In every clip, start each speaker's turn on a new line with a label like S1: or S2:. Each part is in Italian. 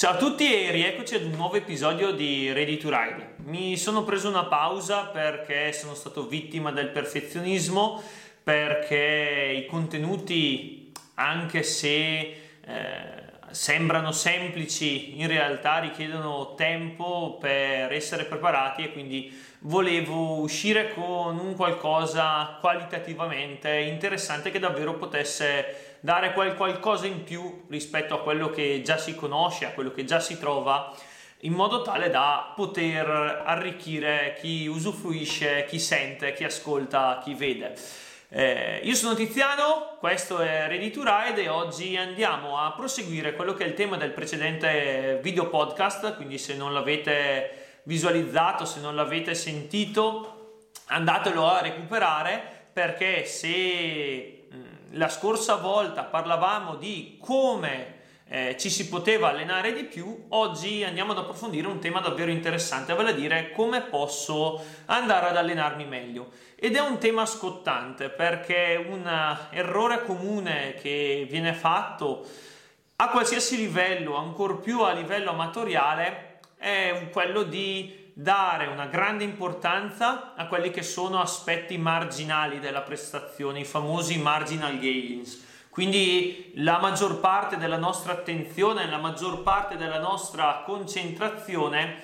S1: Ciao a tutti e rieccoci ad un nuovo episodio di Ready to Ride. Mi sono preso una pausa perché sono stato vittima del perfezionismo, perché i contenuti, anche se eh, sembrano semplici, in realtà richiedono tempo per essere preparati e quindi volevo uscire con un qualcosa qualitativamente interessante che davvero potesse dare quel qualcosa in più rispetto a quello che già si conosce, a quello che già si trova, in modo tale da poter arricchire chi usufruisce, chi sente, chi ascolta, chi vede. Eh, io sono Tiziano, questo è Ready to Ride e oggi andiamo a proseguire quello che è il tema del precedente video podcast, quindi se non l'avete visualizzato, se non l'avete sentito, andatelo a recuperare perché se la scorsa volta parlavamo di come eh, ci si poteva allenare di più, oggi andiamo ad approfondire un tema davvero interessante, vale a dire come posso andare ad allenarmi meglio. Ed è un tema scottante perché un errore comune che viene fatto a qualsiasi livello, ancor più a livello amatoriale, è quello di dare una grande importanza a quelli che sono aspetti marginali della prestazione, i famosi marginal gains. Quindi la maggior parte della nostra attenzione, la maggior parte della nostra concentrazione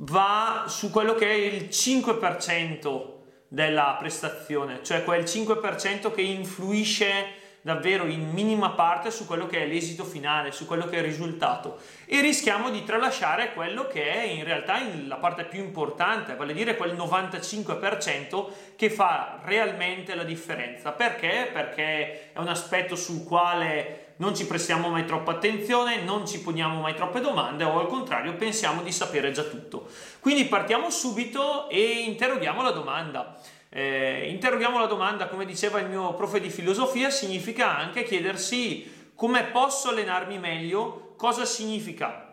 S1: va su quello che è il 5% della prestazione, cioè quel 5% che influisce davvero in minima parte su quello che è l'esito finale, su quello che è il risultato e rischiamo di tralasciare quello che è in realtà la parte più importante, vale a dire quel 95% che fa realmente la differenza. Perché? Perché è un aspetto sul quale non ci prestiamo mai troppa attenzione, non ci poniamo mai troppe domande o al contrario pensiamo di sapere già tutto. Quindi partiamo subito e interroghiamo la domanda. Eh, interroghiamo la domanda, come diceva il mio profe di filosofia, significa anche chiedersi come posso allenarmi meglio, cosa significa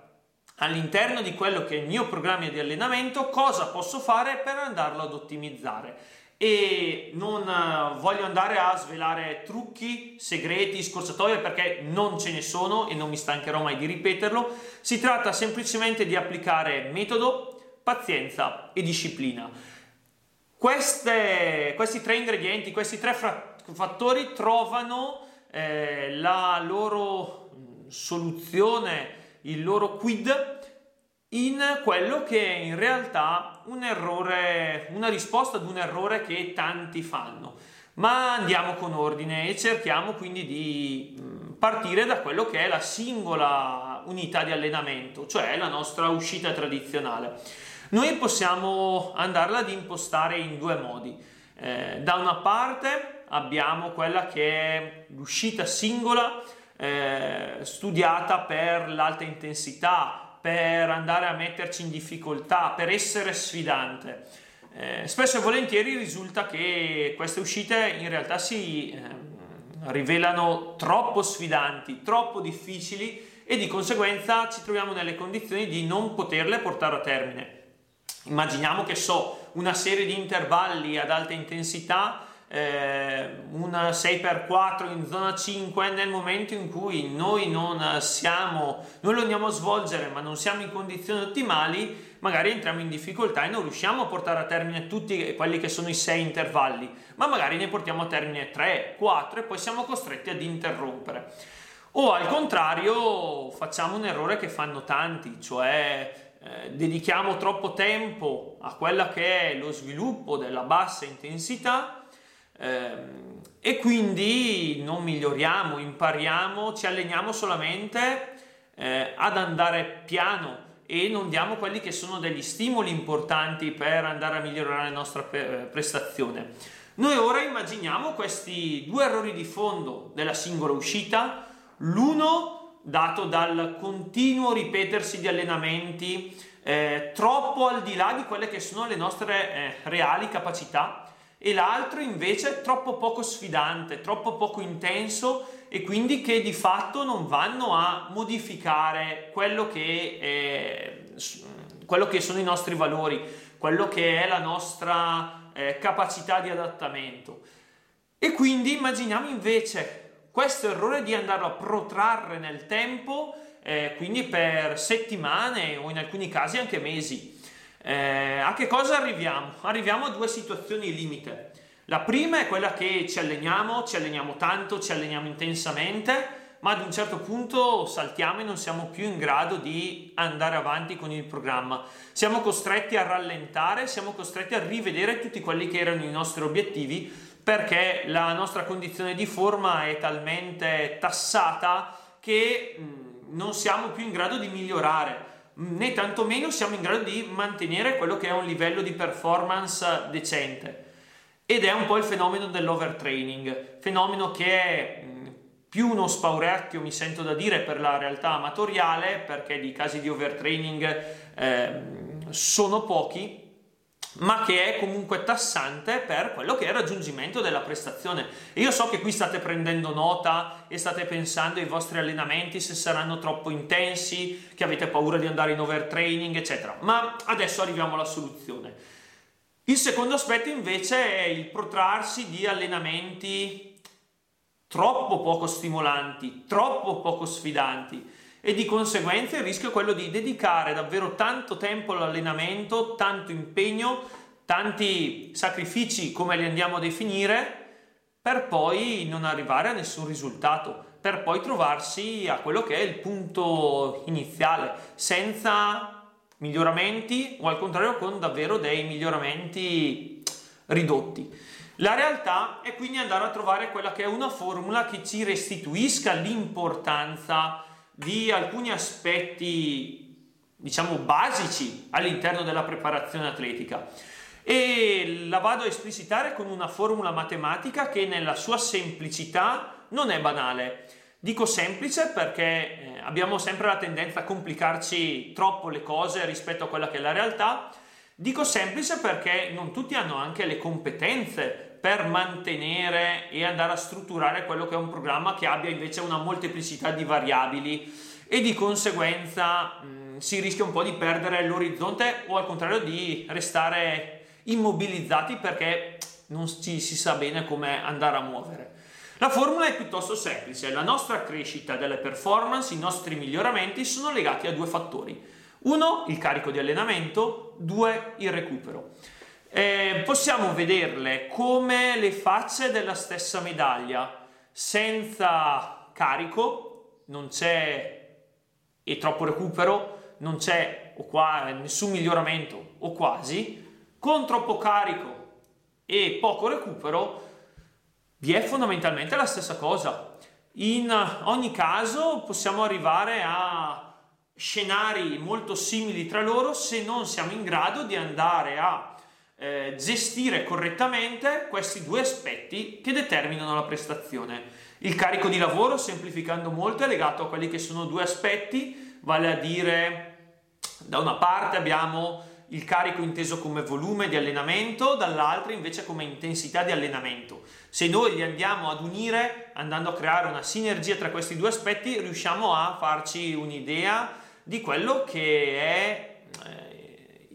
S1: all'interno di quello che è il mio programma di allenamento, cosa posso fare per andarlo ad ottimizzare. E non uh, voglio andare a svelare trucchi, segreti, scorciatoie perché non ce ne sono e non mi stancherò mai di ripeterlo. Si tratta semplicemente di applicare metodo, pazienza e disciplina. Queste, questi tre ingredienti, questi tre fra- fattori trovano eh, la loro soluzione, il loro quid in quello che è in realtà un errore, una risposta ad un errore che tanti fanno. Ma andiamo con ordine e cerchiamo quindi di mm, partire da quello che è la singola unità di allenamento, cioè la nostra uscita tradizionale. Noi possiamo andarla ad impostare in due modi. Eh, da una parte abbiamo quella che è l'uscita singola eh, studiata per l'alta intensità, per andare a metterci in difficoltà, per essere sfidante. Eh, spesso e volentieri risulta che queste uscite in realtà si eh, rivelano troppo sfidanti, troppo difficili e di conseguenza ci troviamo nelle condizioni di non poterle portare a termine. Immaginiamo che so una serie di intervalli ad alta intensità, eh, una 6x4 in zona 5 nel momento in cui noi non siamo, noi lo andiamo a svolgere ma non siamo in condizioni ottimali, magari entriamo in difficoltà e non riusciamo a portare a termine tutti quelli che sono i 6 intervalli, ma magari ne portiamo a termine 3, 4 e poi siamo costretti ad interrompere. O al contrario facciamo un errore che fanno tanti, cioè eh, dedichiamo troppo tempo a quella che è lo sviluppo della bassa intensità ehm, e quindi non miglioriamo, impariamo, ci alleniamo solamente eh, ad andare piano e non diamo quelli che sono degli stimoli importanti per andare a migliorare la nostra prestazione. Noi ora immaginiamo questi due errori di fondo della singola uscita, l'uno dato dal continuo ripetersi di allenamenti eh, troppo al di là di quelle che sono le nostre eh, reali capacità e l'altro invece troppo poco sfidante, troppo poco intenso e quindi che di fatto non vanno a modificare quello che, è, quello che sono i nostri valori, quello che è la nostra eh, capacità di adattamento. E quindi immaginiamo invece questo errore di andarlo a protrarre nel tempo eh, quindi per settimane o in alcuni casi anche mesi. Eh, a che cosa arriviamo? Arriviamo a due situazioni limite. La prima è quella che ci alleniamo, ci alleniamo tanto, ci alleniamo intensamente, ma ad un certo punto saltiamo e non siamo più in grado di andare avanti con il programma. Siamo costretti a rallentare, siamo costretti a rivedere tutti quelli che erano i nostri obiettivi perché la nostra condizione di forma è talmente tassata che non siamo più in grado di migliorare né tantomeno siamo in grado di mantenere quello che è un livello di performance decente. Ed è un po' il fenomeno dell'overtraining, fenomeno che è più uno spaurecchio mi sento da dire per la realtà amatoriale perché di casi di overtraining eh, sono pochi ma che è comunque tassante per quello che è il raggiungimento della prestazione. Io so che qui state prendendo nota e state pensando ai vostri allenamenti se saranno troppo intensi, che avete paura di andare in overtraining, eccetera. Ma adesso arriviamo alla soluzione. Il secondo aspetto invece è il protrarsi di allenamenti troppo poco stimolanti, troppo poco sfidanti. E di conseguenza il rischio è quello di dedicare davvero tanto tempo all'allenamento, tanto impegno, tanti sacrifici come li andiamo a definire per poi non arrivare a nessun risultato, per poi trovarsi a quello che è il punto iniziale, senza miglioramenti o al contrario con davvero dei miglioramenti ridotti. La realtà è quindi andare a trovare quella che è una formula che ci restituisca l'importanza di alcuni aspetti, diciamo, basici all'interno della preparazione atletica. E la vado a esplicitare con una formula matematica che nella sua semplicità non è banale. Dico semplice perché eh, abbiamo sempre la tendenza a complicarci troppo le cose rispetto a quella che è la realtà. Dico semplice perché non tutti hanno anche le competenze per mantenere e andare a strutturare quello che è un programma che abbia invece una molteplicità di variabili e di conseguenza mh, si rischia un po' di perdere l'orizzonte o al contrario di restare immobilizzati perché non ci si sa bene come andare a muovere. La formula è piuttosto semplice, la nostra crescita delle performance, i nostri miglioramenti sono legati a due fattori. Uno, il carico di allenamento, due, il recupero eh, possiamo vederle come le facce della stessa medaglia, senza carico, non c'è e troppo recupero, non c'è o qua, nessun miglioramento o quasi, con troppo carico e poco recupero vi è fondamentalmente la stessa cosa. In ogni caso possiamo arrivare a scenari molto simili tra loro se non siamo in grado di andare a eh, gestire correttamente questi due aspetti che determinano la prestazione. Il carico di lavoro, semplificando molto, è legato a quelli che sono due aspetti, vale a dire da una parte abbiamo il carico inteso come volume di allenamento, dall'altra invece come intensità di allenamento. Se noi li andiamo ad unire, andando a creare una sinergia tra questi due aspetti, riusciamo a farci un'idea di quello che è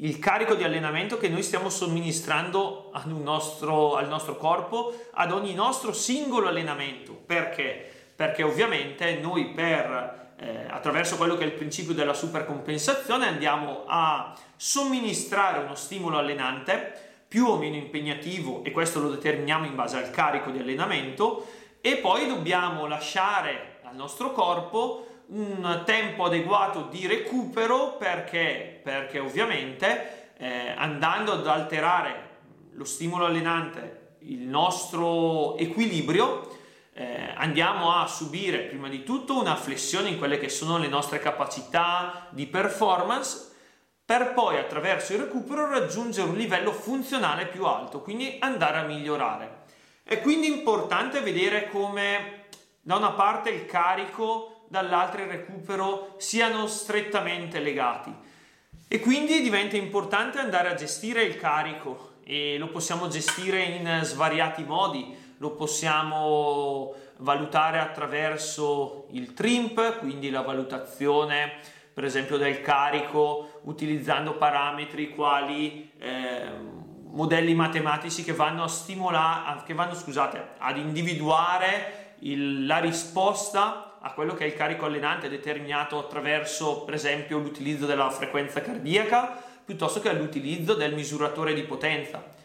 S1: il carico di allenamento che noi stiamo somministrando nostro, al nostro corpo ad ogni nostro singolo allenamento. Perché? Perché ovviamente noi per, eh, attraverso quello che è il principio della supercompensazione andiamo a somministrare uno stimolo allenante più o meno impegnativo e questo lo determiniamo in base al carico di allenamento e poi dobbiamo lasciare al nostro corpo un tempo adeguato di recupero perché, perché ovviamente eh, andando ad alterare lo stimolo allenante, il nostro equilibrio, eh, andiamo a subire prima di tutto una flessione in quelle che sono le nostre capacità di performance per poi attraverso il recupero raggiungere un livello funzionale più alto, quindi andare a migliorare. È quindi importante vedere come da una parte il carico dall'altra il recupero siano strettamente legati. E quindi diventa importante andare a gestire il carico e lo possiamo gestire in svariati modi. Lo possiamo valutare attraverso il TRIMP, quindi la valutazione per esempio del carico utilizzando parametri quali eh, modelli matematici che vanno a stimolare, che vanno scusate, ad individuare il, la risposta a quello che è il carico allenante determinato attraverso per esempio l'utilizzo della frequenza cardiaca piuttosto che all'utilizzo del misuratore di potenza.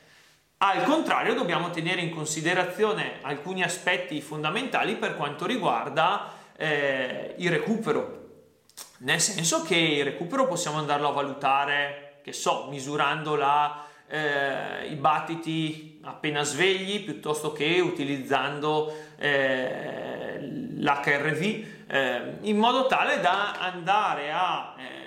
S1: Al contrario dobbiamo tenere in considerazione alcuni aspetti fondamentali per quanto riguarda eh, il recupero, nel senso che il recupero possiamo andarlo a valutare, che so, misurando la, eh, i battiti appena svegli piuttosto che utilizzando eh, l'HRV eh, in modo tale da andare a eh,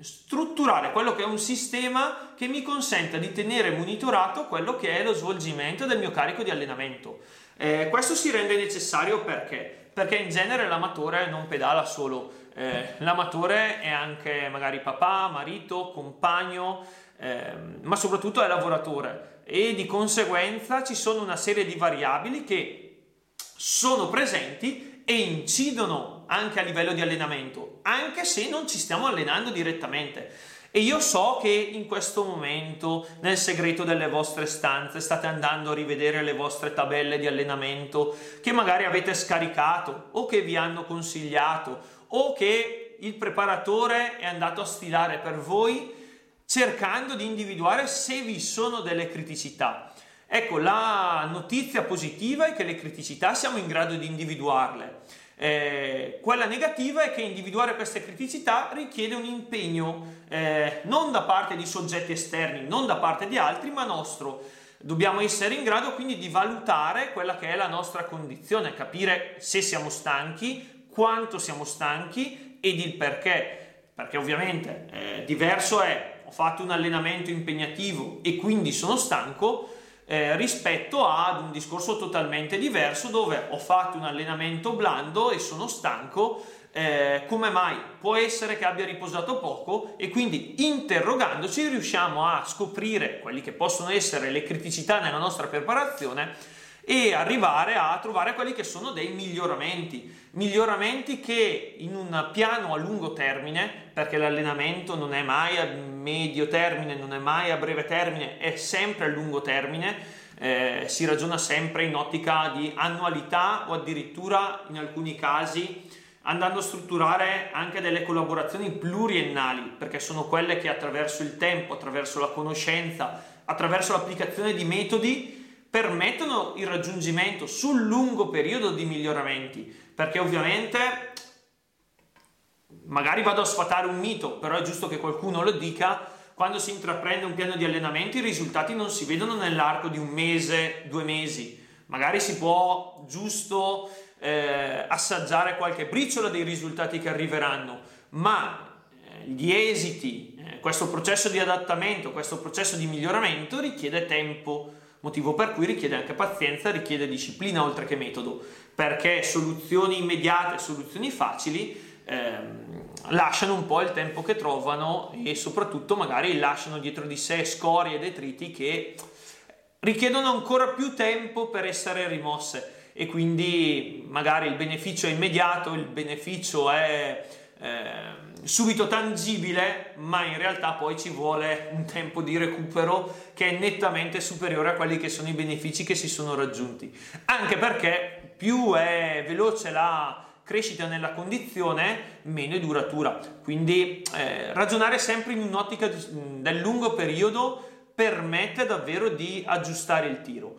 S1: strutturare quello che è un sistema che mi consenta di tenere monitorato quello che è lo svolgimento del mio carico di allenamento. Eh, questo si rende necessario perché? Perché in genere l'amatore non pedala solo, eh, l'amatore è anche magari papà, marito, compagno, eh, ma soprattutto è lavoratore e di conseguenza ci sono una serie di variabili che sono presenti e incidono anche a livello di allenamento, anche se non ci stiamo allenando direttamente. E io so che in questo momento, nel segreto delle vostre stanze, state andando a rivedere le vostre tabelle di allenamento che magari avete scaricato o che vi hanno consigliato o che il preparatore è andato a stilare per voi cercando di individuare se vi sono delle criticità. Ecco, la notizia positiva è che le criticità siamo in grado di individuarle eh, quella negativa è che individuare queste criticità richiede un impegno eh, non da parte di soggetti esterni, non da parte di altri, ma nostro. Dobbiamo essere in grado quindi di valutare quella che è la nostra condizione, capire se siamo stanchi, quanto siamo stanchi ed il perché. Perché ovviamente eh, diverso è ho fatto un allenamento impegnativo e quindi sono stanco eh, rispetto ad un discorso totalmente diverso dove ho fatto un allenamento blando e sono stanco. Eh, come mai può essere che abbia riposato poco e quindi interrogandoci riusciamo a scoprire quelli che possono essere le criticità nella nostra preparazione e arrivare a trovare quelli che sono dei miglioramenti, miglioramenti che in un piano a lungo termine, perché l'allenamento non è mai a medio termine, non è mai a breve termine, è sempre a lungo termine, eh, si ragiona sempre in ottica di annualità o addirittura in alcuni casi andando a strutturare anche delle collaborazioni pluriennali, perché sono quelle che attraverso il tempo, attraverso la conoscenza, attraverso l'applicazione di metodi permettono il raggiungimento sul lungo periodo di miglioramenti, perché ovviamente magari vado a sfatare un mito, però è giusto che qualcuno lo dica, quando si intraprende un piano di allenamento i risultati non si vedono nell'arco di un mese, due mesi, magari si può giusto eh, assaggiare qualche briciola dei risultati che arriveranno, ma eh, gli esiti, eh, questo processo di adattamento, questo processo di miglioramento richiede tempo motivo per cui richiede anche pazienza, richiede disciplina oltre che metodo, perché soluzioni immediate, soluzioni facili ehm, lasciano un po' il tempo che trovano e soprattutto magari lasciano dietro di sé scorie e detriti che richiedono ancora più tempo per essere rimosse. E quindi magari il beneficio è immediato, il beneficio è eh, subito tangibile, ma in realtà poi ci vuole un tempo di recupero che è nettamente superiore a quelli che sono i benefici che si sono raggiunti. Anche perché più è veloce la crescita nella condizione, meno è duratura. Quindi eh, ragionare sempre in un'ottica del lungo periodo permette davvero di aggiustare il tiro.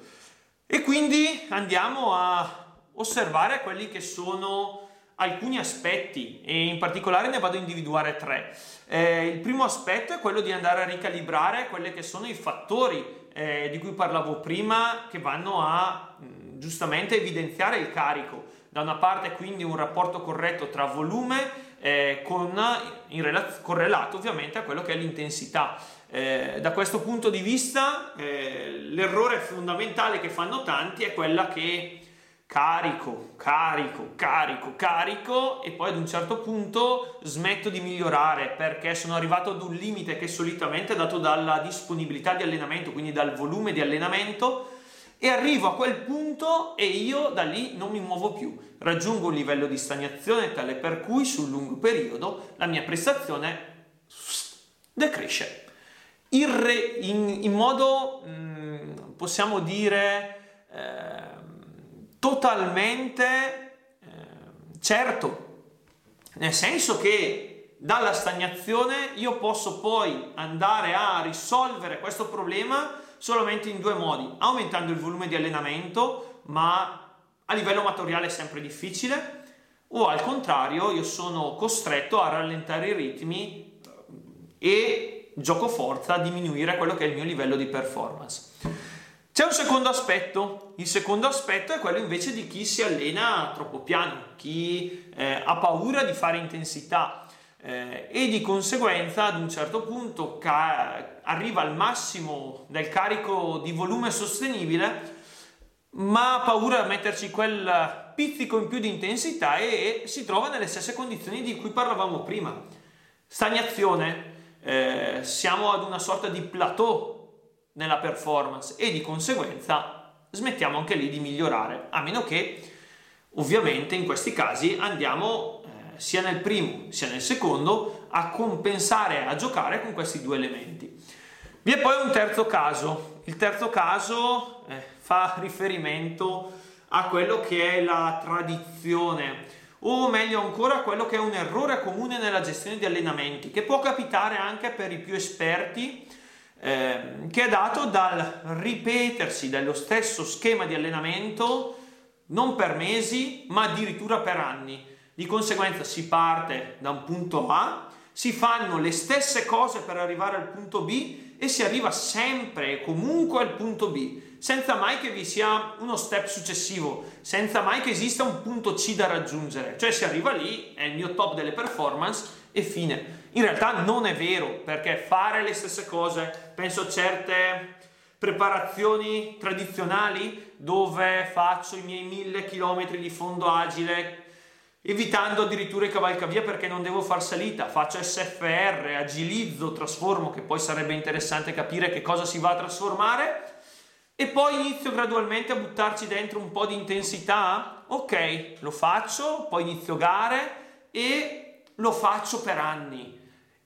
S1: E quindi andiamo a osservare quelli che sono alcuni aspetti e in particolare ne vado a individuare tre. Eh, il primo aspetto è quello di andare a ricalibrare quelli che sono i fattori eh, di cui parlavo prima che vanno a mh, giustamente evidenziare il carico. Da una parte quindi un rapporto corretto tra volume eh, con, relaz- correlato ovviamente a quello che è l'intensità. Eh, da questo punto di vista eh, l'errore fondamentale che fanno tanti è quella che carico, carico, carico, carico e poi ad un certo punto smetto di migliorare perché sono arrivato ad un limite che solitamente è dato dalla disponibilità di allenamento, quindi dal volume di allenamento e arrivo a quel punto e io da lì non mi muovo più, raggiungo un livello di stagnazione tale per cui sul lungo periodo la mia prestazione decresce. In, re, in, in modo, mm, possiamo dire, eh, totalmente eh, Certo, nel senso che dalla stagnazione io posso poi andare a risolvere questo problema solamente in due modi, aumentando il volume di allenamento, ma a livello materiale è sempre difficile, o al contrario io sono costretto a rallentare i ritmi e gioco forza a diminuire quello che è il mio livello di performance. C'è un secondo aspetto, il secondo aspetto è quello invece di chi si allena troppo piano, chi eh, ha paura di fare intensità eh, e di conseguenza ad un certo punto ca- arriva al massimo del carico di volume sostenibile ma ha paura di metterci quel pizzico in più di intensità e, e si trova nelle stesse condizioni di cui parlavamo prima. Stagnazione, eh, siamo ad una sorta di plateau nella performance e di conseguenza smettiamo anche lì di migliorare, a meno che ovviamente in questi casi andiamo eh, sia nel primo sia nel secondo a compensare, a giocare con questi due elementi. Vi è poi un terzo caso, il terzo caso eh, fa riferimento a quello che è la tradizione o meglio ancora quello che è un errore comune nella gestione di allenamenti che può capitare anche per i più esperti eh, che è dato dal ripetersi dello stesso schema di allenamento non per mesi ma addirittura per anni. Di conseguenza si parte da un punto A, si fanno le stesse cose per arrivare al punto B e si arriva sempre e comunque al punto B, senza mai che vi sia uno step successivo, senza mai che esista un punto C da raggiungere. Cioè si arriva lì, è il mio top delle performance e fine. In realtà non è vero, perché fare le stesse cose, penso a certe preparazioni tradizionali dove faccio i miei mille chilometri di fondo agile evitando addirittura i cavalcavia perché non devo far salita, faccio SFR, agilizzo, trasformo, che poi sarebbe interessante capire che cosa si va a trasformare, e poi inizio gradualmente a buttarci dentro un po' di intensità, ok, lo faccio, poi inizio gare e lo faccio per anni.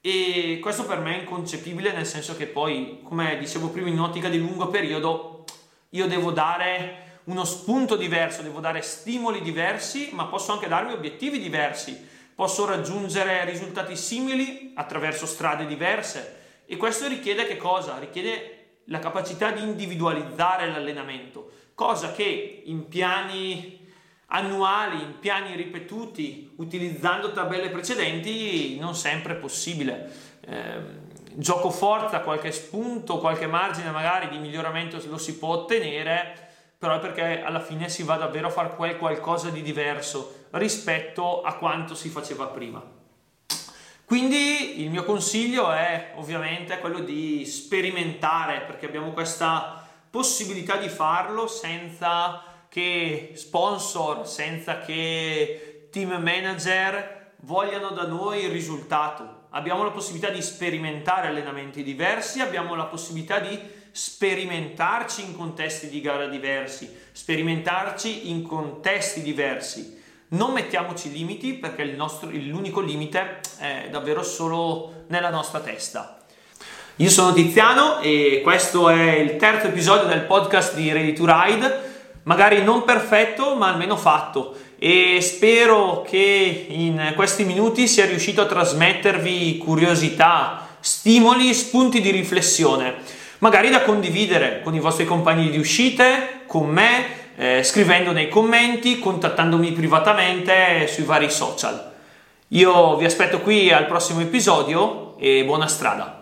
S1: E questo per me è inconcepibile nel senso che poi, come dicevo prima, in ottica di lungo periodo, io devo dare uno spunto diverso, devo dare stimoli diversi, ma posso anche darmi obiettivi diversi. Posso raggiungere risultati simili attraverso strade diverse e questo richiede che cosa? Richiede la capacità di individualizzare l'allenamento, cosa che in piani annuali, in piani ripetuti, utilizzando tabelle precedenti, non sempre è possibile. Eh, gioco forza, qualche spunto, qualche margine magari di miglioramento lo si può ottenere, però è perché alla fine si va davvero a fare quel qualcosa di diverso rispetto a quanto si faceva prima. Quindi il mio consiglio è ovviamente quello di sperimentare perché abbiamo questa possibilità di farlo senza che sponsor, senza che team manager vogliano da noi il risultato. Abbiamo la possibilità di sperimentare allenamenti diversi, abbiamo la possibilità di sperimentarci in contesti di gara diversi, sperimentarci in contesti diversi. Non mettiamoci limiti perché nostro, l'unico limite è davvero solo nella nostra testa. Io sono Tiziano e questo è il terzo episodio del podcast di Ready to Ride, magari non perfetto ma almeno fatto e spero che in questi minuti sia riuscito a trasmettervi curiosità, stimoli, spunti di riflessione magari da condividere con i vostri compagni di uscite, con me, eh, scrivendo nei commenti, contattandomi privatamente sui vari social. Io vi aspetto qui al prossimo episodio e buona strada!